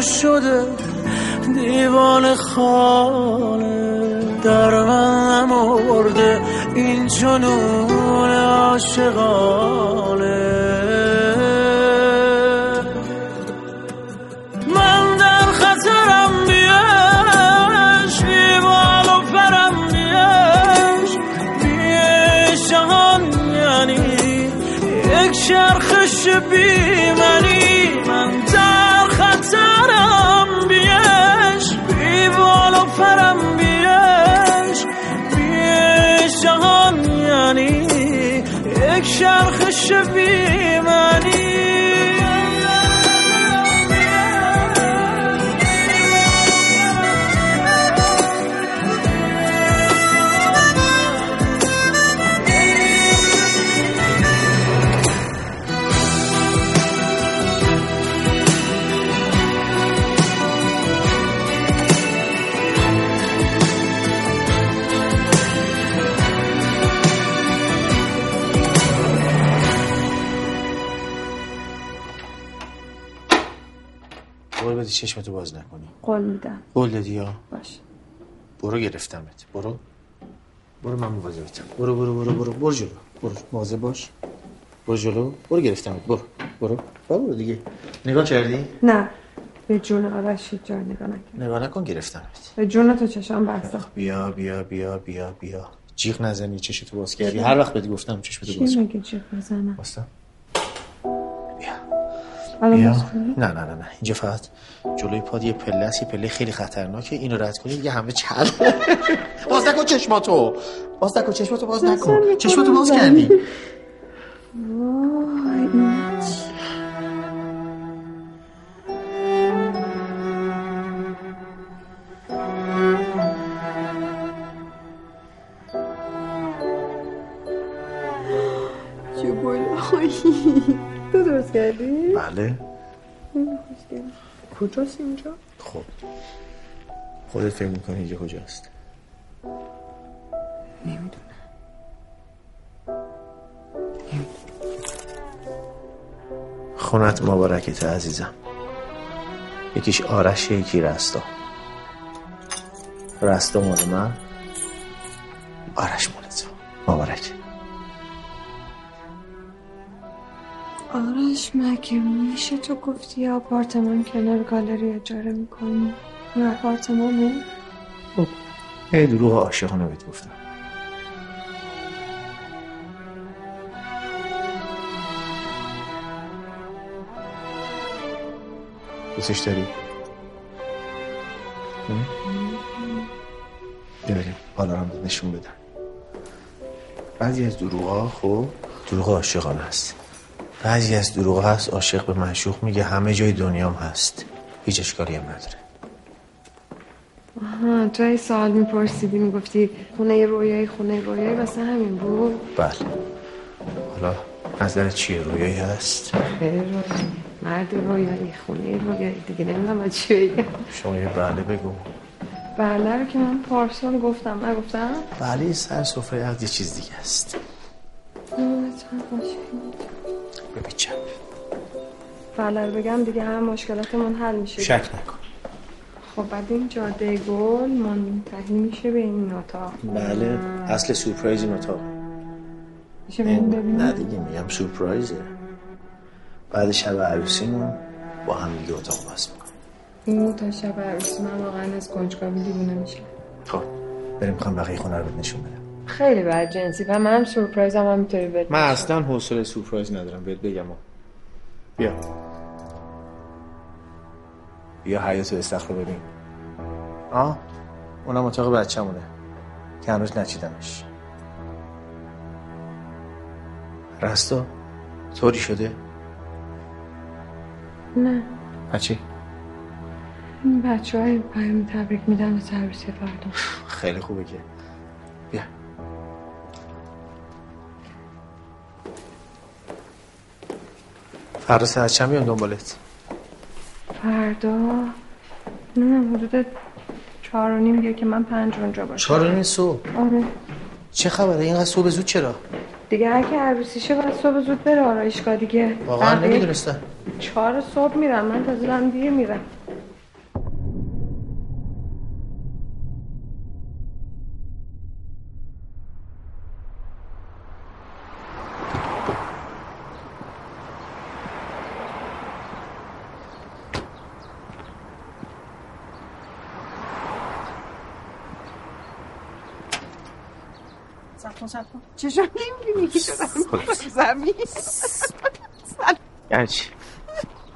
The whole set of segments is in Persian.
شده دیوان خانه در من نمرده این جنون عاشقانه چشمتو باز نکنی. قول میدم. قول دادی یا؟ باش. برو گرفتمت. برو. برو من مواظبتم. برو برو برو برو. برو جلو. برو. مواظب باش. برو جلو. برو گرفتمت. برو. برو. برو دیگه. نگاه کردی؟ نه. به جون آرش جا نگاه نکن. نگاه نکن گرفتمت. به جون تو چشم بسته. بیا بیا بیا بیا بیا. جیغ نزنی چشتو باز کردی. هر وقت بهت گفتم چشمتو باز چی میگه جیغ بزنم؟ بیا. نه نه نه نه. اینجا فقط جلوی پاد یه پله است یه پله خیلی خطرناکه اینو رد کنی یه همه چل باز نکن چشماتو. باز نکن چشماتو باز نکن. چشماتو باز کردی. تو درست کردی؟ بله. کجاست اینجا؟ خب. خودت فکر می‌کنی اینجا کجاست؟ نمی‌دونم. خونت مبارکت عزیزم. یکیش آرش یکی رستا. رستا مال من. آرش مال مگه میشه تو گفتی آپارتمان کنار گالری اجاره می‌کنی؟ این آپارتمانه خب یه دروغ عاشقانه بهت گفتم. دوستش داری؟ هم؟ بیا بریم. حالا هم نشون بدم. بعضی از دروغ ها خب؟ دروغ عاشقانه است. بعضی از دروغ هست عاشق به معشوق میگه. همه جای دنیام هست. هیچ اشکالی هم نداره. آها تو ای سوال میپرسیدی می‌گفتی خونه رویایی خونه رویایی واسه همین بود؟ بله. حالا نظر چیه؟ رویایی هست؟ رویایی. مرد رویایی خونه رویایی. دیگه نمی‌دونم چی بگم. شما یه بله بگو. بله رو که من پارسال گفتم. نگفتم؟ بله سر سفره یه چیز دیگه است. بله رو بگم دیگه هم مشکلاتمون حل میشه. شک نکن. خب بعد این جاده گل منتهی میشه به این اتاق. بله اصل سورپرایز این اتاق. میشه بریم نه ببینیم دیگه میگم سورپرایزه. بعد شب عروسیمون با هم دیگه اتاق باز می‌کنم این تا شب عروسی من واقعا از کنجکاوی دیوونه میشه خب بریم می‌خوام بقیه خونه رو نشون بدم. خیلی بد جنسی. و منم سورپرایز هم می‌تونی بده من اصلا حوصله سورپرایز ندارم بهت بگم. بیا. بیا حیاتو استخر رو ببین. آه اونم اتاق بچه‌مونه. که هنوز نچیدمش. رستا طوری شده؟ نه. بچه؟ این بچه های پیام تبریک میدن به عروسی فردا. خیلی خوبه که. بیا. فردا ساعت چند میان دنبالت؟ فردا؟ نه حدود چهار و نیم بیا که من پنج اونجا باشم. چهار و نیم صبح؟ آره. چه خبره؟ اینقدر صبح زود چرا؟ دیگه هر کی عروسیشه باید صبح زود بره آرایشگاه دیگه. واقعا بقیه نمی‌دونستم. چهار صبح میرم من تازه دیر میرم. چشم نمی‌بینی که دارم زمین؟ یعنی چی؟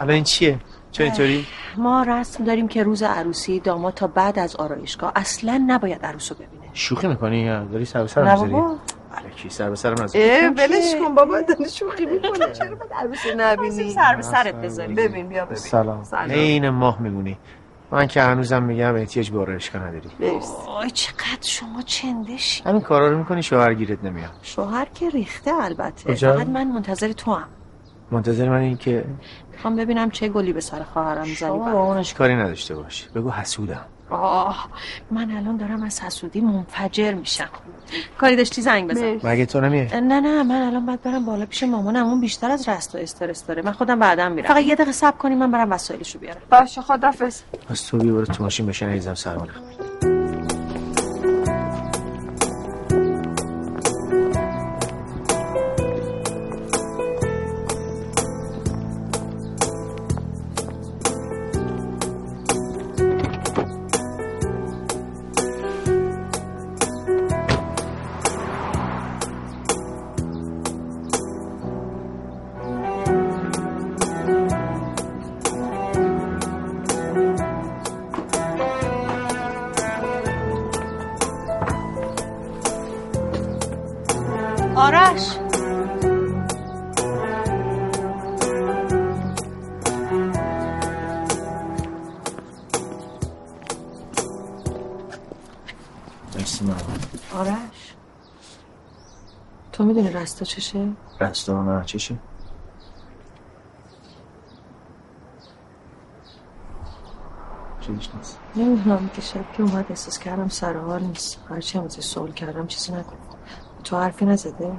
الان این چیه؟ چه اینطوری؟ ما رسم داریم که روز عروسی داماد تا بعد از آرایشگاه اصلا نباید عروس رو ببینه. شوخی می‌کنی؟ یا داری سر به سرم نه می‌ذاری بابا. الکی سر به سرم نذار اه ولش کن بابا داره شوخی می‌کنه چرا باید عروس رو نبینی سر به سرت بذاری؟ ببین بیا ببین. سلام. سلام. عین ماه میمونی. من که هنوزم میگم احتیاج به آرایشگاه نداری. مرسی. آی چقدر شما چندشی همین کارا رو می‌کنی شوهر گیرت نمیاد. شوهر که ریخته البته. کجا؟ فقط من منتظر تو هم منتظر من این که می‌خوام ببینم چه گلی به سر خواهرم می‌زنی شما با اونش کاری نداشته باش. بگو حسودم. آه من الان دارم از حسودی منفجر میشم. کاری داشتی زنگ بزن. مگه تو نمیای؟ نه نه من الان باید برم بالا پیش مامانم. اون بیشتر از رست و استرس داره. من خودم بعدم میرم. فقط یه دقیقه صبر کنی من برم وسایلشو بیارم. باشه خدافز از تو بیا برو تو ماشین بشین عزیزم سرمانه رستا چشه؟ رستا نه چشه. چیزش نیست. نمی‌دونم که شب که اومد احساس کردم سر حال نیست. هرچی هم سوال کردم چیزی نگفت. تو حرفی نزده؟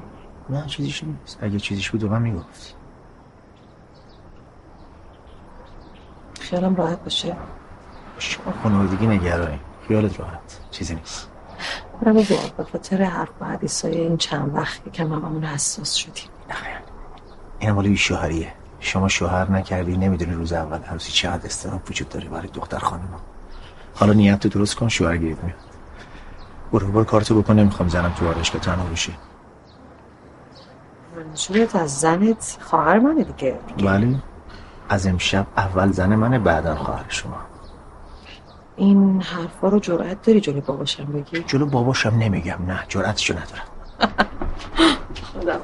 نه چیزیش نیست. اگه چیزیش بود من می‌گفتی خیالم راحت باشه. شما خانوادگی نگرانی. خیالت راحت. چیزی نیست. نه بابا به خاطر حرف و حدیثای این چند وقتی که من همون حساس شدیم. نخیر این مال شوهریه. شما شوهر نکردی نمی‌دونی روز اول عروسی چقدر استراب وجود داره برای دختر خانم. حالا نیت تو درست کن شوهر گیرت میاد. برو برو کارتو بکن نمی‌خوام زنم تو که تنها بشه منظورت از زنت خواهر منه دیگه. ولی از امشب اول زن منه بعدا خواهر شما. این حرفا رو جرأت داری جلو باباشم بگی؟ جلو باباشم نمیگم نه جرأتشو ندارم. خدا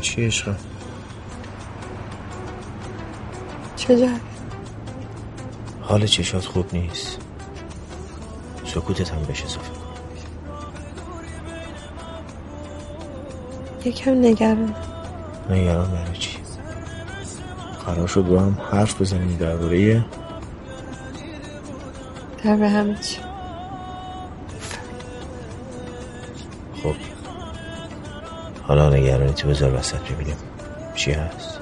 چی عشقم چه حال چشات خوب نیست. سکوتت هم بشه صافه یکم نگران. نگران برای چی؟ قرار شد با هم حرف بزنیم درباره در به همه چی. حالا نگرانی تو بذار وسط ببینیم. چی هست؟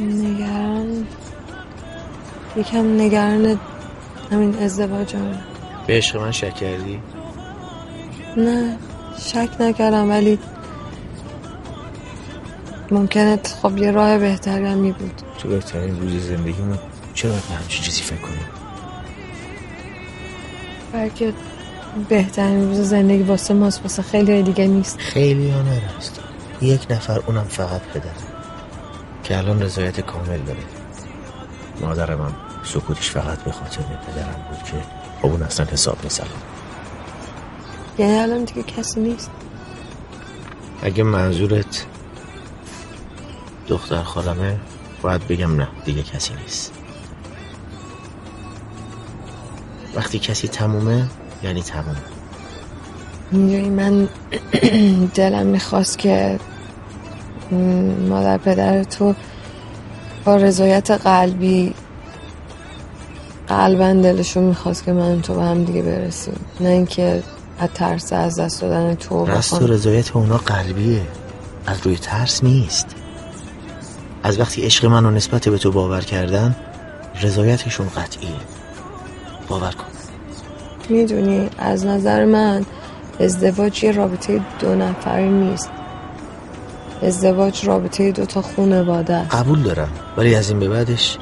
نگران؟ یکم نگران همین ازدواج هم. به عشق من شک کردی؟ نه شک نکردم ولی ممکنه خب یه راه بهتری هم می بود. تو بهترین روز زندگیمون چرا باید به همچین چیزی فکر کنیم؟ بلکه بهترین روز زندگی واسه ماست واسه خیلی دیگه نیست. خیلی ها نرست یک نفر اونم فقط پدر. که الان رضایت کامل داره. مادر من سکوتش فقط به خاطر پدرم بود که خب اون اصلا حساب نیست یعنی الان دیگه کسی نیست؟ اگه منظورت دختر خالمه باید بگم نه دیگه کسی نیست. وقتی کسی تمومه یعنی تموم می‌دونی من دلم می‌خواست که مادر پدر تو با رضایت قلبی قلبا دلشون می‌خواست که من تو به هم دیگه برسیم. نه اینکه از ترس از دست دادن تو رست و رضایت اونا قلبیه. از روی ترس نیست. از وقتی عشق منو نسبت به تو باور کردن رضایتشون قطعیه. باور کن. می‌دونی از نظر من ازدواج یه رابطه دو نفری نیست. ازدواج رابطه دو تا خانواده قبول دارم ولی از این به بعدش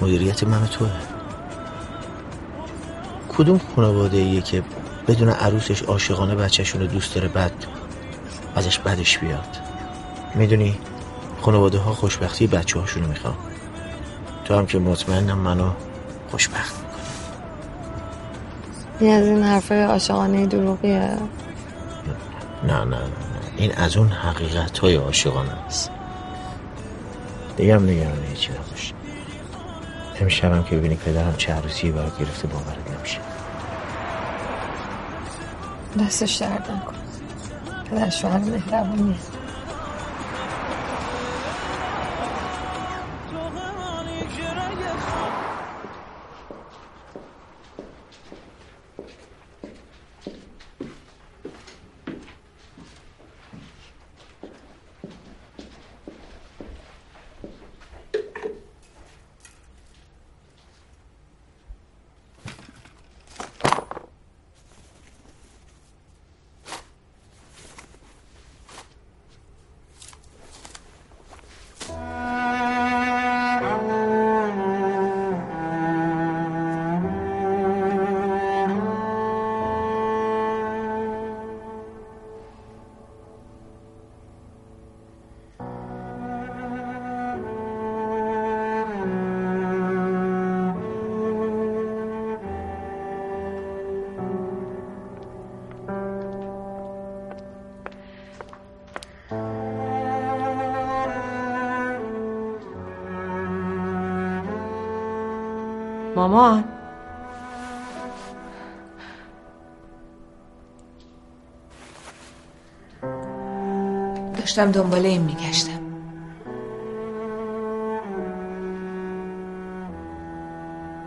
مدیریت من و توه. کدوم خانواده ایه که بدون عروسش عاشقانه بچهشون رو دوست داره بعد ازش بدش بیاد؟ می‌دونی خانواده ها خوشبختی بچه هاشونو می‌خوام تو هم که مطمئنم منو خوشبخت. این از این حرفای عاشقانه دروغیه. نه نه نه این از اون حقیقت های عاشقانه است. دیگه هم نگرانه هیچی نباش امشبم که ببینی پدرم چه عروسی برای گرفته باورت نمیشه. دستش درد کن پدر شوهر مهربونیه. مامان. داشتم دنبال این میگشتم.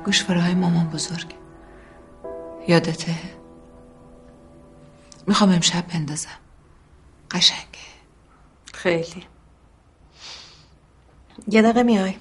گوشواره های مامان بزرگ. یادته؟ می‌خوام امشب بندازم. قشنگه. خیلی. یه دقیقه میای.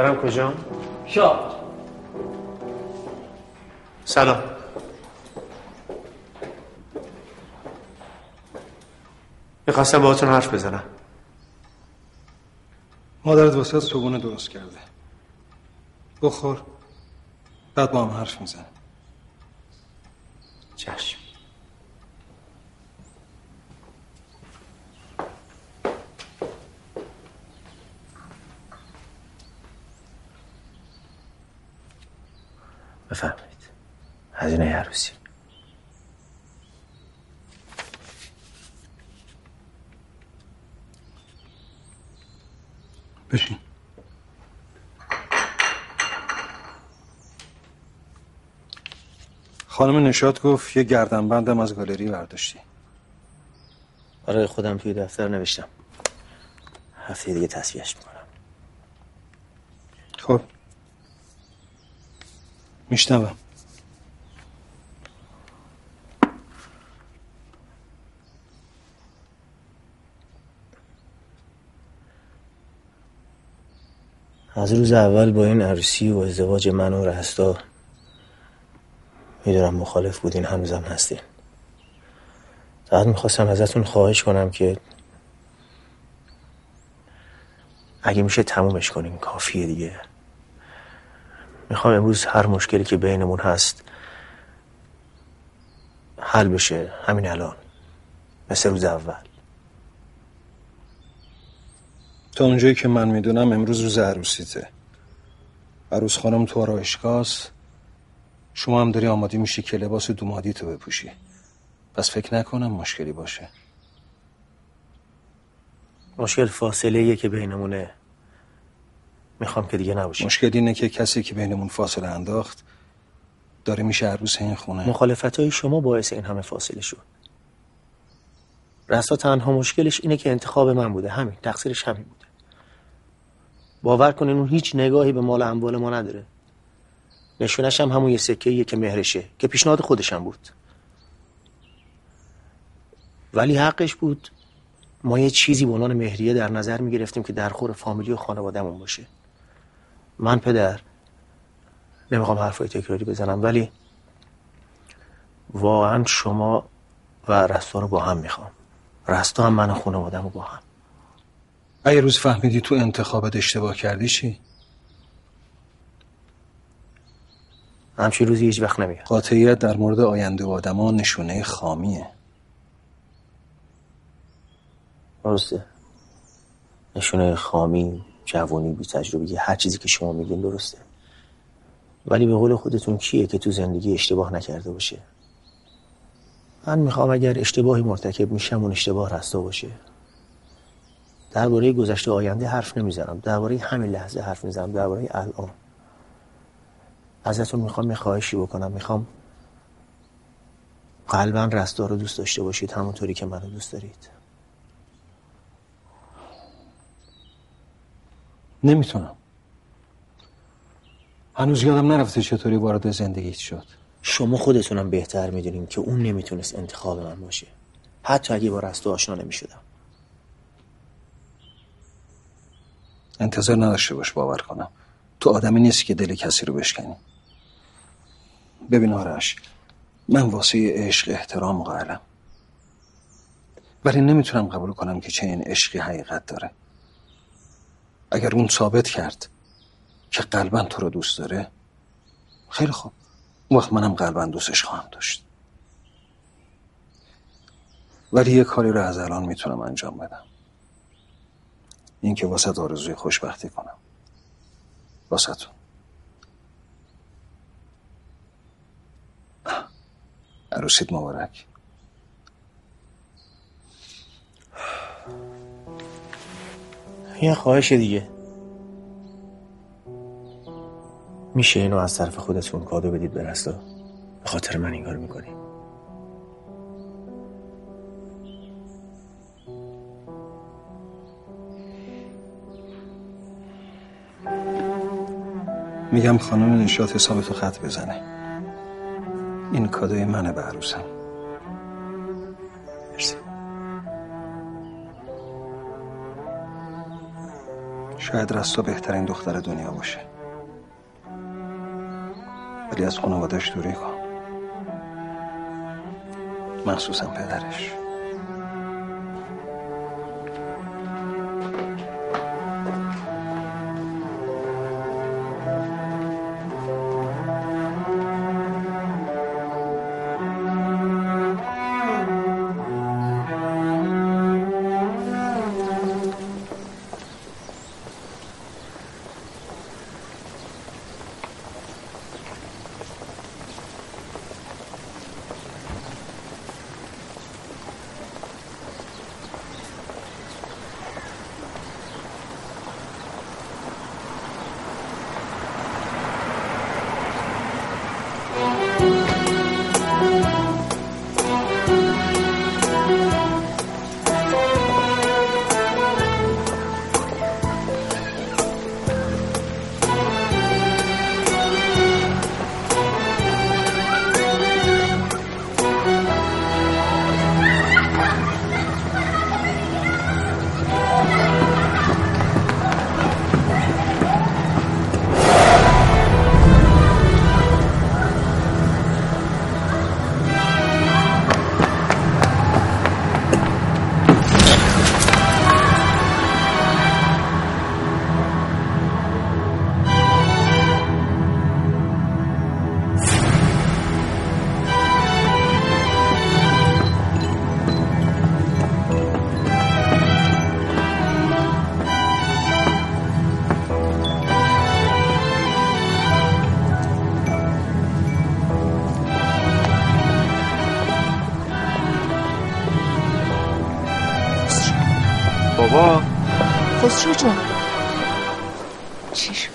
پدرم کجا؟ شاد سلام. می‌خواستم باهاتون حرف بزنم. مادرت واسه صبونه درست کرده. بخور. بعد با هم حرف میزن چشم. هزینه عروسی. بشین. خانم نشاد گفت یه گردنبندم از گالری برداشتی. آره خودم توی دفتر نوشتم. هفته دیگه تصویهش می‌کنم. خب. میشنوم. از روز اول با این عروسی و ازدواج من و رستا می‌دونم مخالف بودین هنوزم هستین. فقط می‌خواستم ازتون خواهش کنم که اگه میشه تمومش کنیم کافیه دیگه. می‌خوام امروز هر مشکلی که بینمون هست حل بشه همین الان مثل روز اول. تا اونجایی که من می‌دونم امروز روز عروسیته. عروس خانم تو آرایشگاهست شما هم داری آماده میشی که لباس دومادی تو بپوشی. پس فکر نکنم مشکلی باشه. مشکل فاصله یه که بینمونه. می‌خوام که دیگه نباشه مشکل اینه که کسی که بینمون فاصله انداخت داره میشه عروس این خونه. مخالفت های شما باعث این همه فاصله شد رسا تنها مشکلش اینه که انتخاب من بوده. همین تقصیرش همین بوده باور کنین اون هیچ نگاهی به مال اموال ما نداره. نشونش هم همون یه سکه که مهرشه که پیشنهاد خودشم بود. ولی حقش بود ما یه چیزی به عنوان مهریه در نظر می گرفتیم که در خور فامیلی و خانوادهمون باشه. من پدر نمی‌خوام حرفای تکراری بزنم ولی واقعا شما و رستا رو با هم می‌خوام. رستا هم من و خانوادم رو با هم. اگه روز فهمیدی تو انتخابت اشتباه کردی چی؟ همچین روزی هیچ وقت نمیاد. قاطعیت در مورد آینده و آدما نشونه خامیه. درسته. نشونه خامی جوانی بی تجربه هر چیزی که شما میگین درسته. ولی به قول خودتون کیه که تو زندگی اشتباه نکرده باشه؟ من می‌خوام اگر اشتباهی مرتکب میشم اون اشتباه رستا باشه. درباره گذشته آینده حرف نمی‌زنم. درباره همین لحظه حرف می‌زنم. درباره الان. ازتون می‌خوام یه خواهشی بکنم. می‌خوام قلبا رستا رو دوست داشته باشید. همونطوری که منو دوست دارید. نمی‌تونم. هنوز یادم نرفته چطوری وارد زندگیت شد. شما خودتونم بهتر می‌دونین که اون نمی‌تونست انتخاب من باشه. حتی اگه با رستو آشنا نمی‌شدم. انتظار نداشته باش باور کنم. تو آدمی نیستی که دل کسی رو بشکنی. ببین آرش من واسه عشق احترام قائلم. ولی نمی‌تونم قبول کنم که چنین عشقی حقیقت داره. اگر اون ثابت کرد که قلبا تو رو دوست داره خیلی خوب. اون وقت منم قلبا دوستش خواهم داشت. ولی یه کاری رو از الان می‌تونم انجام بدم. این که واسه آرزوی خوشبختی کنم. واسه تو عروسیت مبارک. یه خواهش دیگه. میشه اینو از طرف خودتون کادو بدید به رستا؟ به خاطر من این کار می‌کنی. میگم خانم نشات حسابتو خط بزنه. این کادوی منه به عروسم. شاید رستا بهترین دختر دنیا باشه. ولی از خانوادش دوری کن. مخصوصا پدرش. خسرو جان چی شد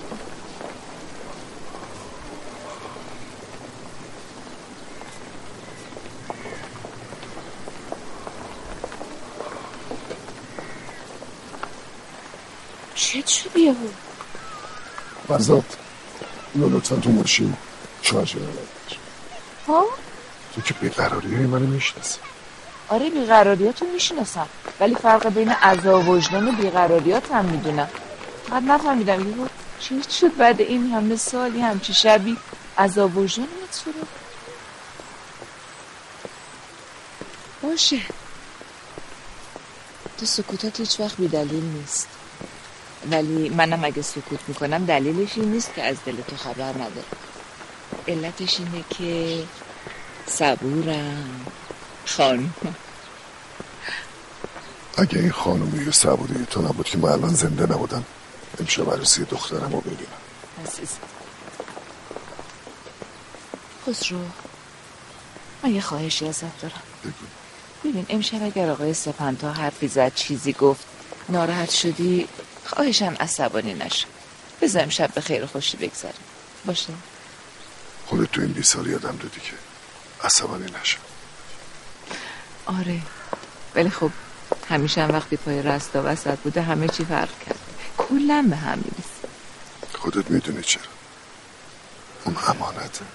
چه شد یهو بزاد اینو لطفا تو ماشین چاجه ها تو که بیقراری های منو می‌شناسی آره بیقراریاتو می‌شناسم ولی فرق بین عذاب وجدان و بیقراریات هم می‌دونم. فقط نفهمیدم یهو چی شد بعد این همه سالی همچی شبی عذاب وجدان چرا باشه. تو سکوتات هیچ وقت بی دلیل نیست. ولی منم اگه سکوت می‌کنم دلیلش این نیست که از دل تو خبر ندارم. علتش اینه که صبورم. خانم اگه این خانم یه صبوری تو نبود که من الان زنده نبودم امشب عروسی دخترم رو ببینم. عزیز. خسرو من یه خواهشی ازت دارم. بگو. ببین امشب اگر آقای سپنتا حرفی زد چیزی گفت ناراحت شدی خواهشم عصبانی نشو بذار امشب به خیر خوشی بگذاریم باشه؟ خودت تو این بی سال یادم دادی که عصبانی نشم آره. ولی خب همیشه هم وقتی پای رستا وسط بوده همه چی فرق کرد. کلا به هم می‌رسه. خودت می‌دونی چرا؟ اون امانته.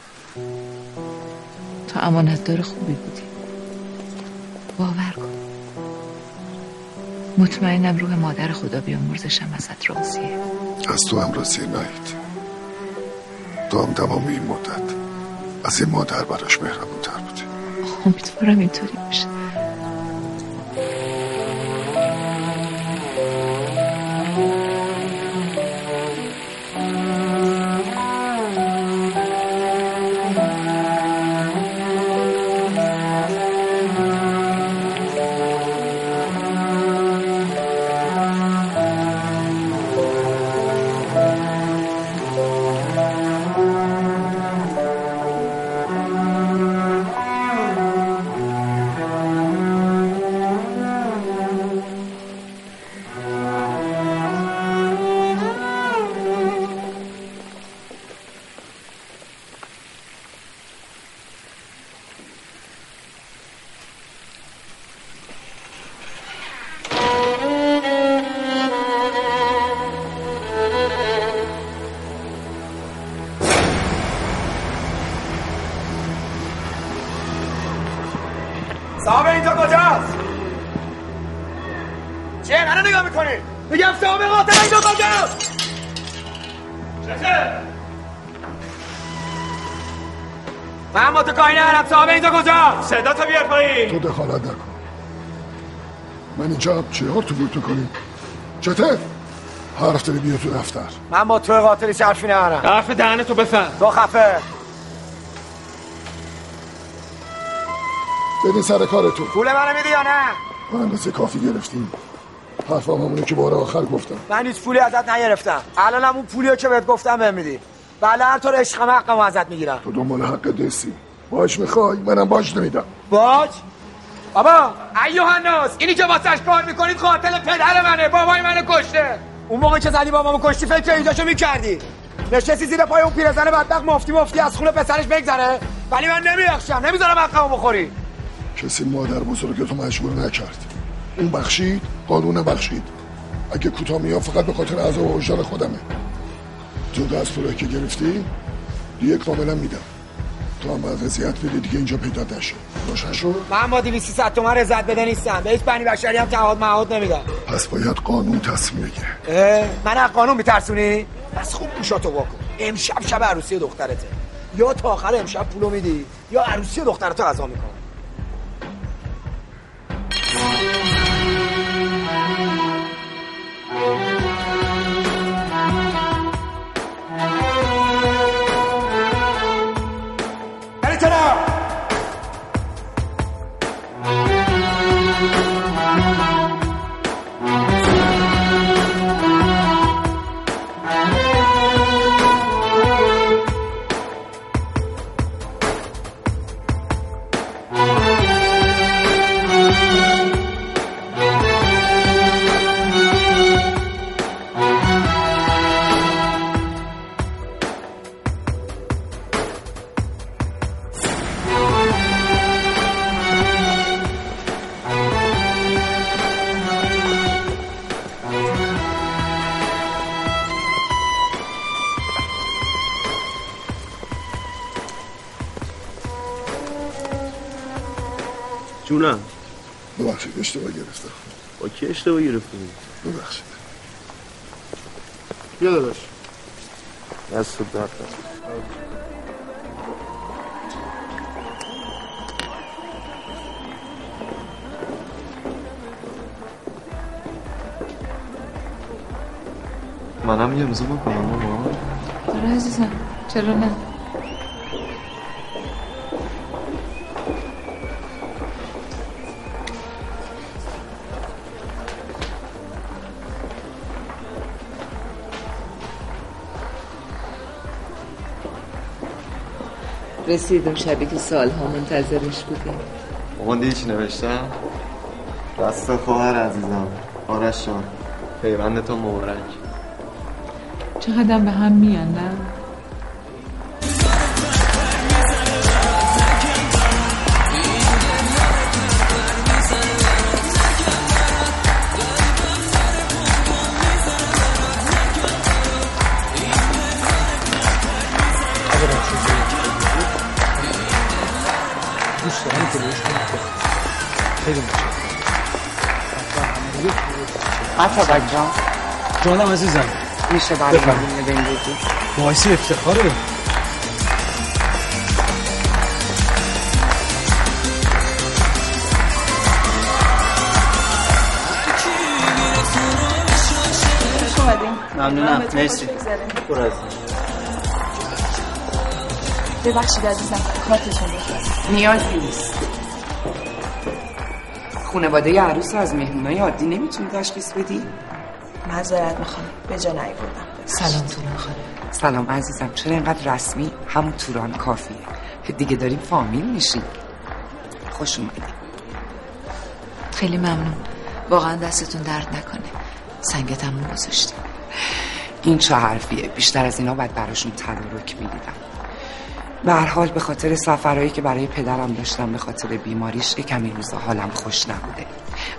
تو امانت دار خوبی بودی. باور کن. مطمئنم روح مادر خدا بیامرزشم ازت راضیه. از تو هم راضی نهید. تو هم تمام این مدت از این مادر براش مهربونتر بودی. امیدوارم اینطوری باشه. صدا تو بیار پایین. تو دخالت نکن. من اینجا چیار تو بود کنی چته حرف داری بیا تو دفتر. من با تو قاتلی حرفی ندارم. حرف دهن تو بفهم تو خفه. بدین سر کارتون پول منو میدی یا نه؟ من اندازه کافی گرفتیم. حرفم همونه که بار آخر گفتم. من هیچ پولی ازت نگرفتم. الانم اون پولیو که بهت گفتم بهم میدی. بله هر طور عشقم حقمو ازت می‌گیرم. تو دنبال حق دستی. باش می‌خوای منم باش نمیدم. باج بابا! ایوه الناس اینی که واسش کار می‌کنید قاتل پدر منه بابای منو کشته. اون موقع که زدی بابامو کشتی فکر ایجاشو می‌کردی. نشستی زیر پای اون پیرزن بدبخت مفتی مفتی از خون پسرش بگذره. ولی من نمیبخشم نمی‌ذارم حقمو بخوری. کسی مادر بزرگتو مجبور نکرد. اون بخشید قانون بخشید. اگه کوتاه میام فقط به خاطر عذاب و وجدان خودمه. تو دستوره که گرفتی دیگه کاملا میدم. تو هم باید رضایت بدی دیگه اینجا پیدا نشه. روشن شد من با 200 تومن رضایت بده نیستم. به هیچ بنی بشری هم تعهد معهد نمیدم. پس باید قانون تصمیم بگیره. من از قانون میترسونی؟ پس خوب گوشاتو واکن امشب شب عروسی دخترته. یا تا آخر امشب پولو میدی یا عروسی دخترتو قضا می‌کنم جونم. ببخشید اشتباه گرفتم. با کی اشتباه گرفتی ببخشید. بیا داداش. دست درد منم یه امضا بکنم ماما آره عزیزم چرا نه؟ رسیدم شبی که سالها منتظرش بودیم دیدی چی نوشتم؟ دست خواهر عزیزم. آرش جان. پیوندتون مبارک. چقدر به هم میان عطا جان جانم عزیزم. میشه برای بفرم. مدینه به این بگی باعث افتخاره. ممنونم. مرسی. برو از ببخشید عزیزم کارتتون بفرست نیازی نیست. خانواده عروس رو از مهمونای عادی نمی‌تونی تشخیص بدی؟ معذرت می‌خوام. به جا نیوردم سلام توران خانم. سلام عزیزم. چرا اینقدر رسمی؟ همون توران کافیه. دیگه داریم فامیل میشیم. خوش اومدی. خیلی ممنون. واقعا دستتون درد نکنه. سنگ تموم گذاشتیم. این چه حرفیه؟ بیشتر از اینا باید براشون تدارک می‌دیدم. به هر حال به خاطر سفرهایی که برای پدرم داشتم به خاطر بیماریش یه کمی روزا حالم خوش نبوده.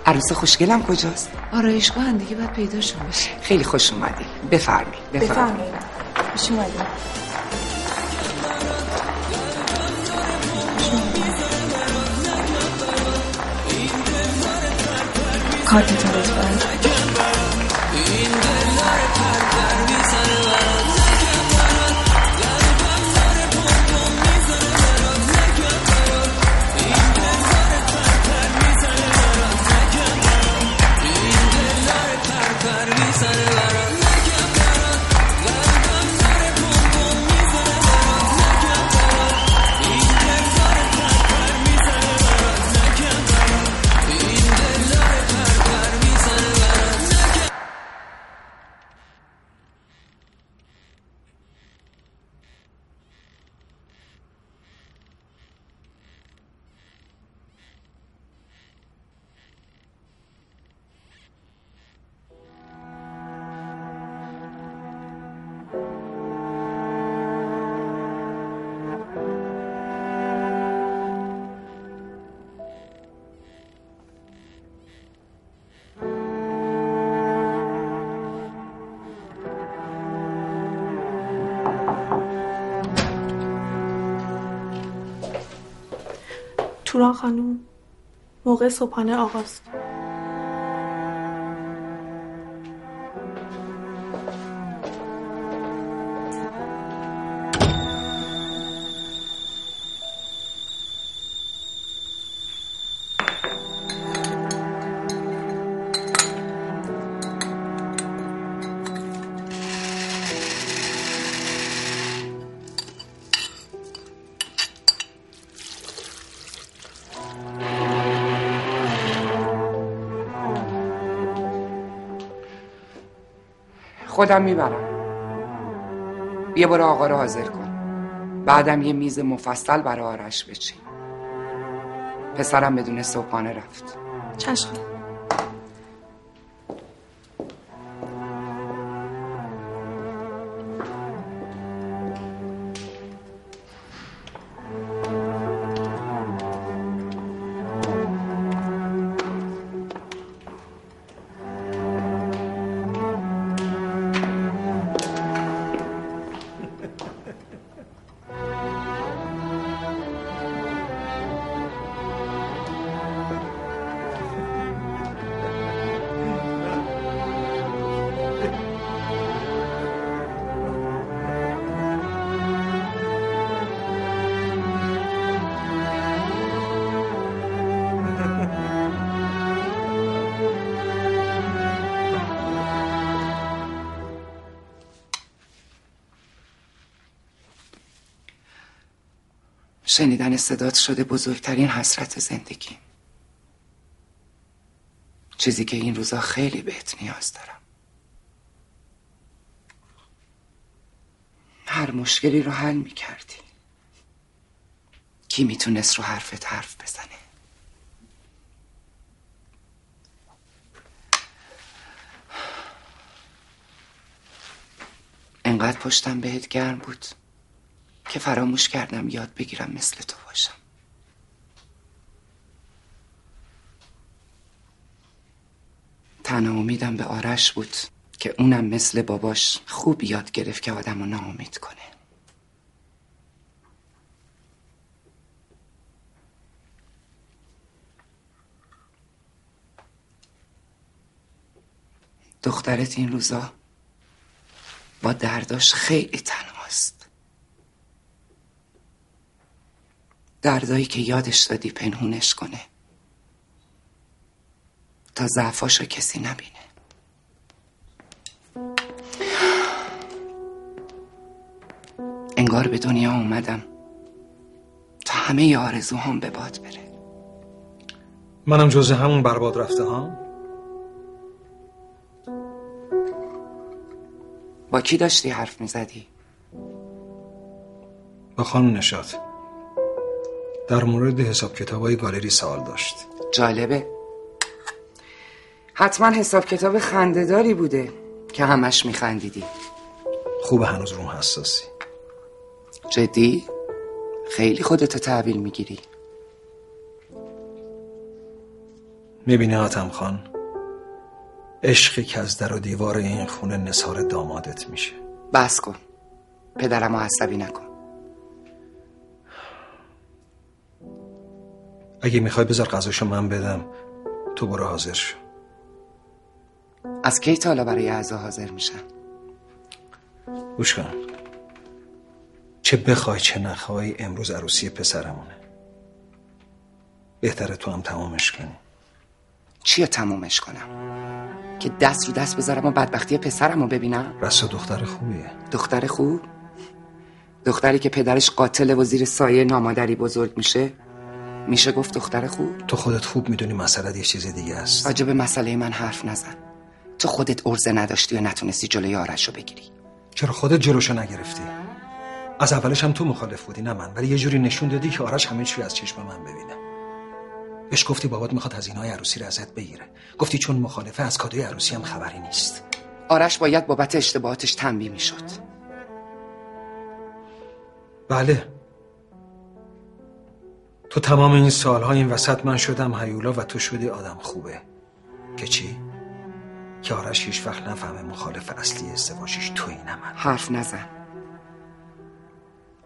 عروس خوشگلم کجاست؟ آرایشگاه هم دیگه باید پیداشون بشه خیلی خوش اومدی. بفرمایید بفرمایید. خوش اومدید. کارتتون خانوم موقع صبحانه آغاز. خودم می‌برم. بیا برو آقا رو حاضر کن. بعدم یه میز مفصل برای آرش بچین. پسرم بدون صبحانه رفت. چشم. شنیدن صدات شده بزرگترین حسرت زندگی. چیزی که این روزا خیلی بهت نیاز دارم. هر مشکلی رو حل می‌کردی. کی می‌تونست رو حرفت حرف بزنه؟ انقدر پشتم بهت گرم بود. که فراموش کردم یاد بگیرم مثل تو باشم. تنها امیدم به آرش بود که اونم مثل باباش خوب یاد گرفت که آدم رو ناامید کنه. دخترت این روزا با درداش خیلی تنهاست. دردایی که یادش دادی پنهونش کنه. تا ضعفاشو کسی نبینه. انگار به دنیا اومدم تا همه آرزوهام به باد بره. منم جز همون برباد رفته ها؟ با کی داشتی حرف می‌زدی؟ با خانم نشاد در مورد حساب کتابای گالری سوال داشت. جالبه. حتما حساب کتاب خندهداری بوده که همش میخندیدی. خوب هنوز روم حساسی. جدی؟ خیلی خودتو تحویل می‌گیری. می‌بینی حاتم خان عشقی که از در و دیوار این خونه نصار دامادت میشه. بس کن. پدرمو عصبی نکن. اگه می‌خوای بذار غذاشو من بدم تو برو حاضر شو. از کی تا حالا برای اعضا حاضر میشن؟ گوش کن چه بخوای چه نخوای امروز عروسی پسرمونه. بهتره تو هم تمامش کنی. چیه تمومش کنم؟ که دست رو دست بذارم و بدبختی پسرم رو ببینم رسا دختر خوبیه. دختر خوب؟ دختری که پدرش قاتل و زیر سایه نامادری بزرگ میشه؟ میشه گفت دختر خوب؟ تو خودت خوب می‌دونی مسئله یه چیز دیگه است. به مسئله من حرف نزن. تو خودت ارزه نداشتی و نتونستی جلوی آرش رو بگیری. چرا خودت جلوشو نگرفتی؟ از اولش هم تو مخالف بودی نه من. ولی یه جوری نشون دادی که آرش همه چی از چشم من ببینه. بهش گفتی بابات می‌خواد هزینه‌های عروسی رو ازت بگیره. گفتی چون مخالفه از کادوی عروسی هم خبری نیست. آرش باید بابت اشتباهاتش تنبیه می‌شد. بله. تو تمام این سالها این وسط من شدم هیولا و تو شدی آدم خوبه. که چی؟ که آرش هیچ وقت نفهمه مخالف اصلی ازدواجش توی نه من. حرف نزن.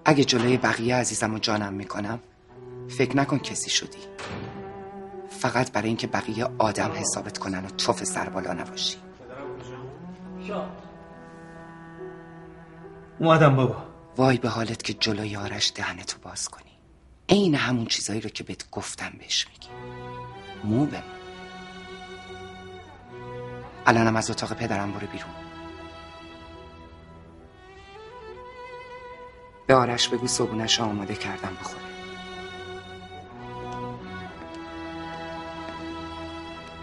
اگه جلوی بقیه عزیزم و جانم می‌کنم فکر نکن کسی شدی. فقط برای اینکه بقیه آدم حسابت کنن و توف سر بالا نباشی. اومدم بابا. وای به حالت که جلوی آرش دهنتو باز کنی. عین همون چیزایی رو که بهت گفتم بهش میگی. مو به الانم از اتاق پدرم برو بیرون. به آرش بگو صبونش آماده کردم بخوره.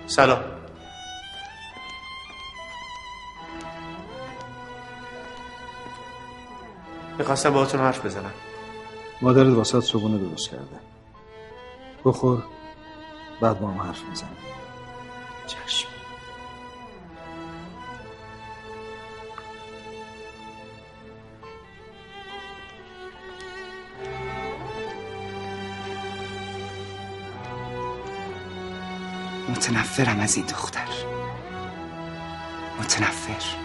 سلام. می‌خواستم باهاتون حرف بزنم. مادرت واسط صبونه درست کرده. بخور بعد با هم حرف می‌زنیم. چشم. متنفرم از این دختر. متنفر.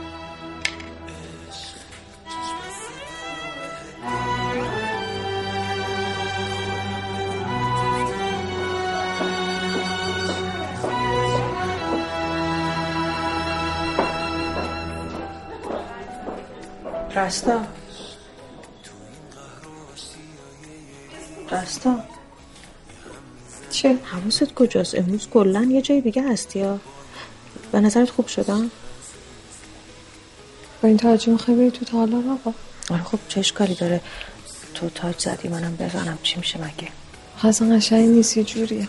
رستا رستا چه؟ حواست کجاست؟ امروز کلا یه جای دیگه هستی یا؟ به نظرت خوب شدم؟ با این توجه می‌خوای بری تو تالار آقا آره خب چه اشکالی داره؟ تو تاج زدی منم بزنم. چی میشه مگه؟ اصلا قشنگ نیست یه جوریه.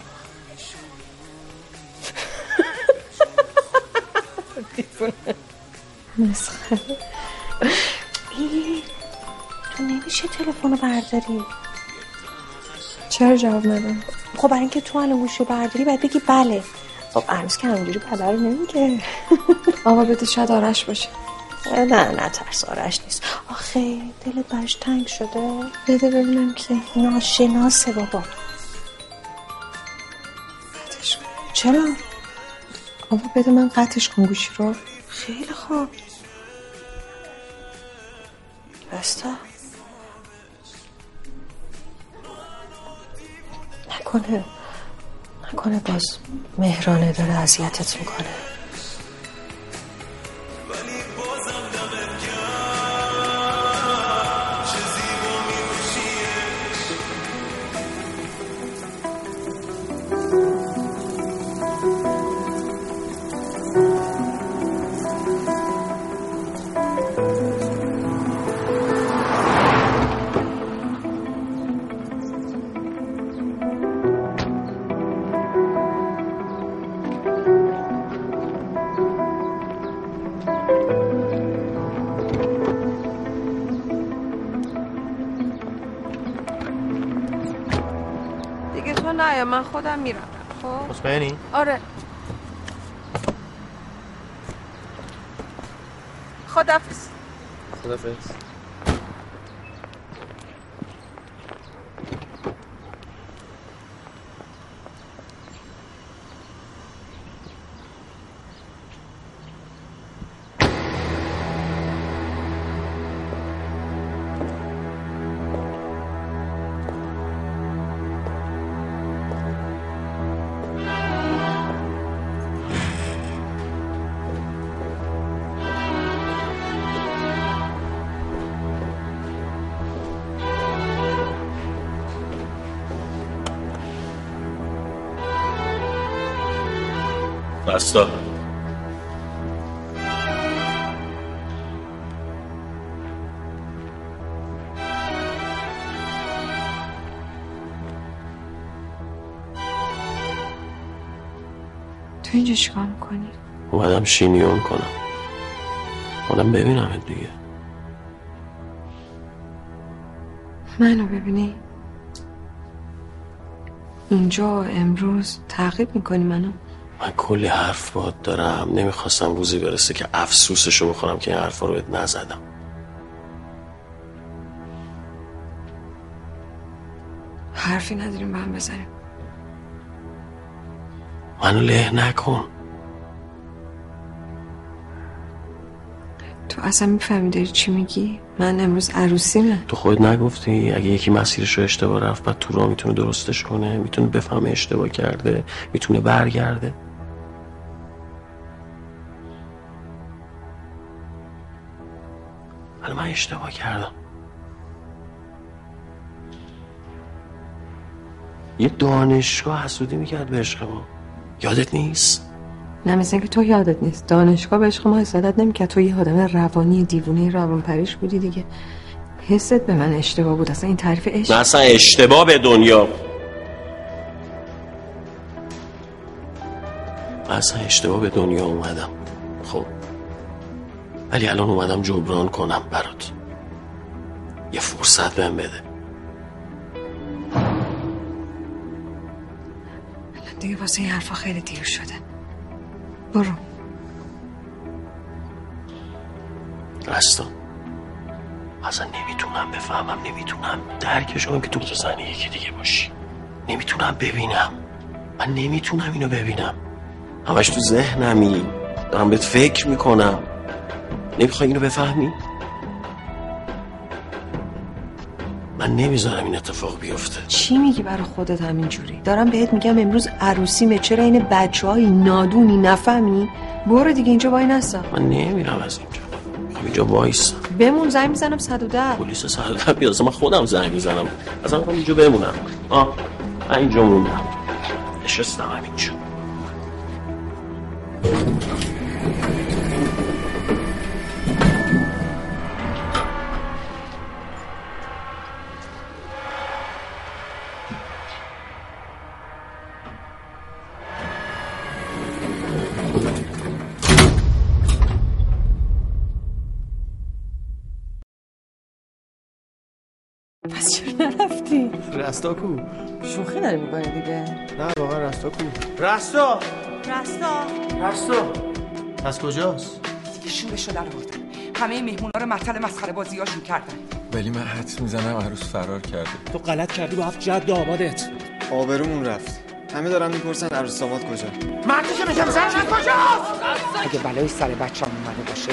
مسخره. تو نمیشه تلفن رو برداری؟ چرا جواب ندم؟ خب برای اینکه تو الان گوشی برداری باید بگی بله. خب عروس که همینجوری پدر رو نمیگه. آقا بده شاید آرش باشه. نه نه ترس آرش نیست. آخه دلت برش تنگ شده؟ بده ببینم کی. ناشناسه بابا. قطعش کن. چرا؟ آقا بده من قطعش کن گوشی رو. خیلی خوب. راستا؟ نکنه. نکنه باز مهرانه داره اذیتت می‌کنه. بستا. تو اینجا چیکار می‌کنی؟ اومدم شینیون کنم. اومدم ببینم دیگه. منو ببینی؟ اینجا امروز تعقیب می‌کنی منو؟ من کلی حرف باد دارم. نمی‌خواستم روزی برسه که افسوسشو بخورم که این حرفا رو بهت نزدم. حرفی نداریم به هم بزنیم. منو له نکن. تو اصلا می‌فهمی داری چی میگی؟ من امروز عروسیمه. تو خودت نگفتی اگه یکی مسیرش رو اشتباه رفت بعد تو راه می‌تونه درستش کنه می‌تونه بفهمه اشتباه کرده می‌تونه برگرده. من اشتباه کردم. یه دانشگاه حسودی می‌کرد به عشق ما. یادت نیست؟ نه مثل اینکه تو یادت نیست. دانشگاه به عشق ما حسادت نمی‌کرد. تو یه آدم روانی دیوونه روان پریش بودی دیگه. حست به من اشتباه بود. اصلا این تعریف عشق من اصلا اشتباه به دنیا. اصلا اشتباه به دنیا اومدم. خب. ولی الان اومدم جبران کنم برات. یه فرصت بهم بده. دیگه واسه این حرفا خیلی دیر شده. برو. رستم اصلا نمی‌تونم بفهمم نمی‌تونم درکش کنم که تو تو زنی یکی دیگه باشی. نمی‌تونم ببینم. من نمی‌تونم اینو ببینم. همش تو ذهنمی دارم بهت فکر می‌کنم. نمی‌خوای اینو بفهمی؟ من نمی‌ذارم این اتفاق بیفته. چی میگی برای خودت همینجوری؟ دارم بهت میگم امروز عروسیمه چرا این بچه های نادونی نفهمی؟ برو دیگه اینجا وای نستا. من نمیرم از اینجا. خب اینجا وایسا. بمون زنگ می‌زنم 110 پلیس سر بیاد. اصلا من خودم زنگ می‌زنم. اصلا من اینجا بمونم. آه من اینجا موندم. نشستم همینجا. رستا کو. شوخی داری می‌کنی دیگه؟ نه واقعا رستا کو. رستا! رستا. رستا. پس کجاست؟ دیگه شورش رو در آوردن همه مهمونا رو مطل مسخره بازیاشون کردن. ولی من حد می‌زنم عروس فرار کرده. تو غلط کردی با هفت جد آبادت. آبرومون رفت. همه دارن می‌پرسن عروس داماد کجا؟ مردی که میگم زن کجاست؟ اگه بلای سر بچه هم اومده باشه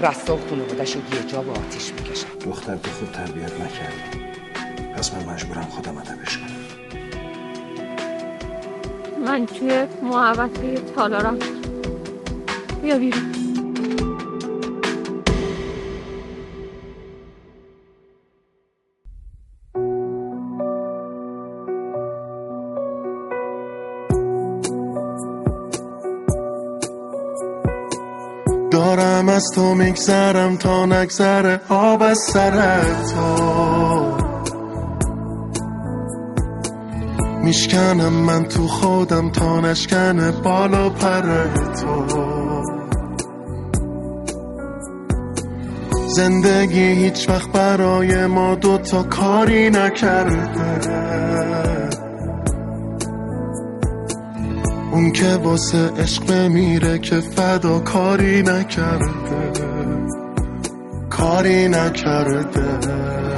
رستا و خانوادش رو یه جا با آتیش می‌کشن. دختر تو خوب تربیت نکردی. پس من مجبورم خودم ادبش کنم. من توی محوطه تالارم بیا بیرون. دارم از تو میگذرم تا نگذره آب از سر تو میشکنم من تو خودم تا نشکنه بالا پر تو. زندگی هیچ وقت برای ما دوتا کاری نکرده. اون که واسه عشق بمیره که فدا کاری نکرده. کاری نکرده.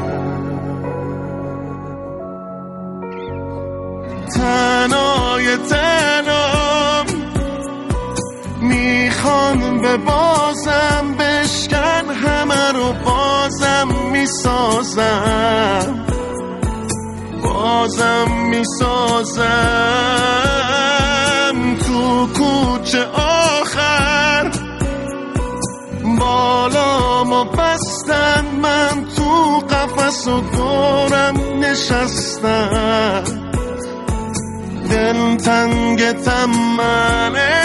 تنهای تنام می‌خوان به بازم بشکن همه رو بازم می‌سازم. بازم می‌سازم تو کوچه آخر. بالا ما بستن من تو قفس و دورم نشستم. دل تنگ تمنه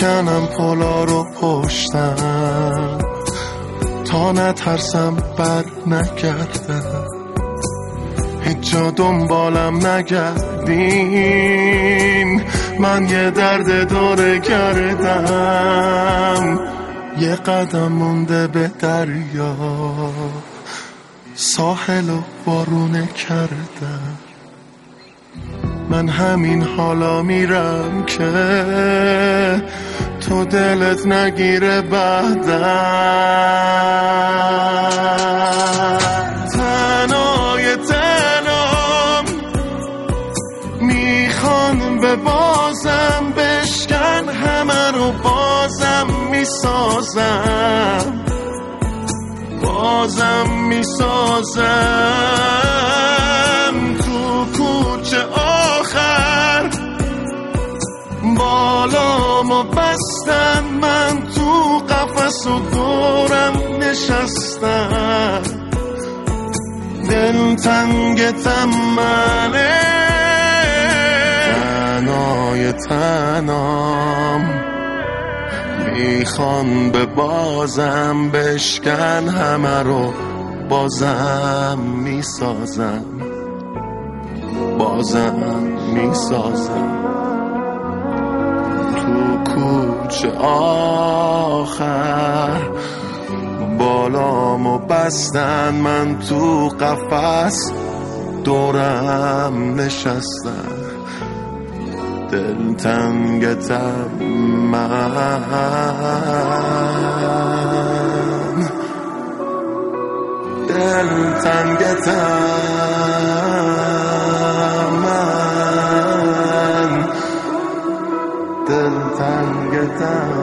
میشکنم پلا رو پشتم. تا نترسم بر نگردم هیچ جا دنبالم نگردین. من یه درد داره کردم. یه قدم مونده به دریا. ساحل و بارونه کردم. من همین حالا میرم که تو دلت نگیره بعدم. تنهای تنام می‌خوان به بازم بشکن همه رو بازم می‌سازم. بازم می‌سازم. بستن من تو قفس و دورم نشستم. دل تنگ تمنه تنهای تنام. می‌خوان به بازم بشکن همه رو بازم می‌سازم. بازم می‌سازم. تو کوچه آخر. بالامو بستن من تو قفس دورم نشستن. دل تنگتم من. دل تنگتم من. دل now.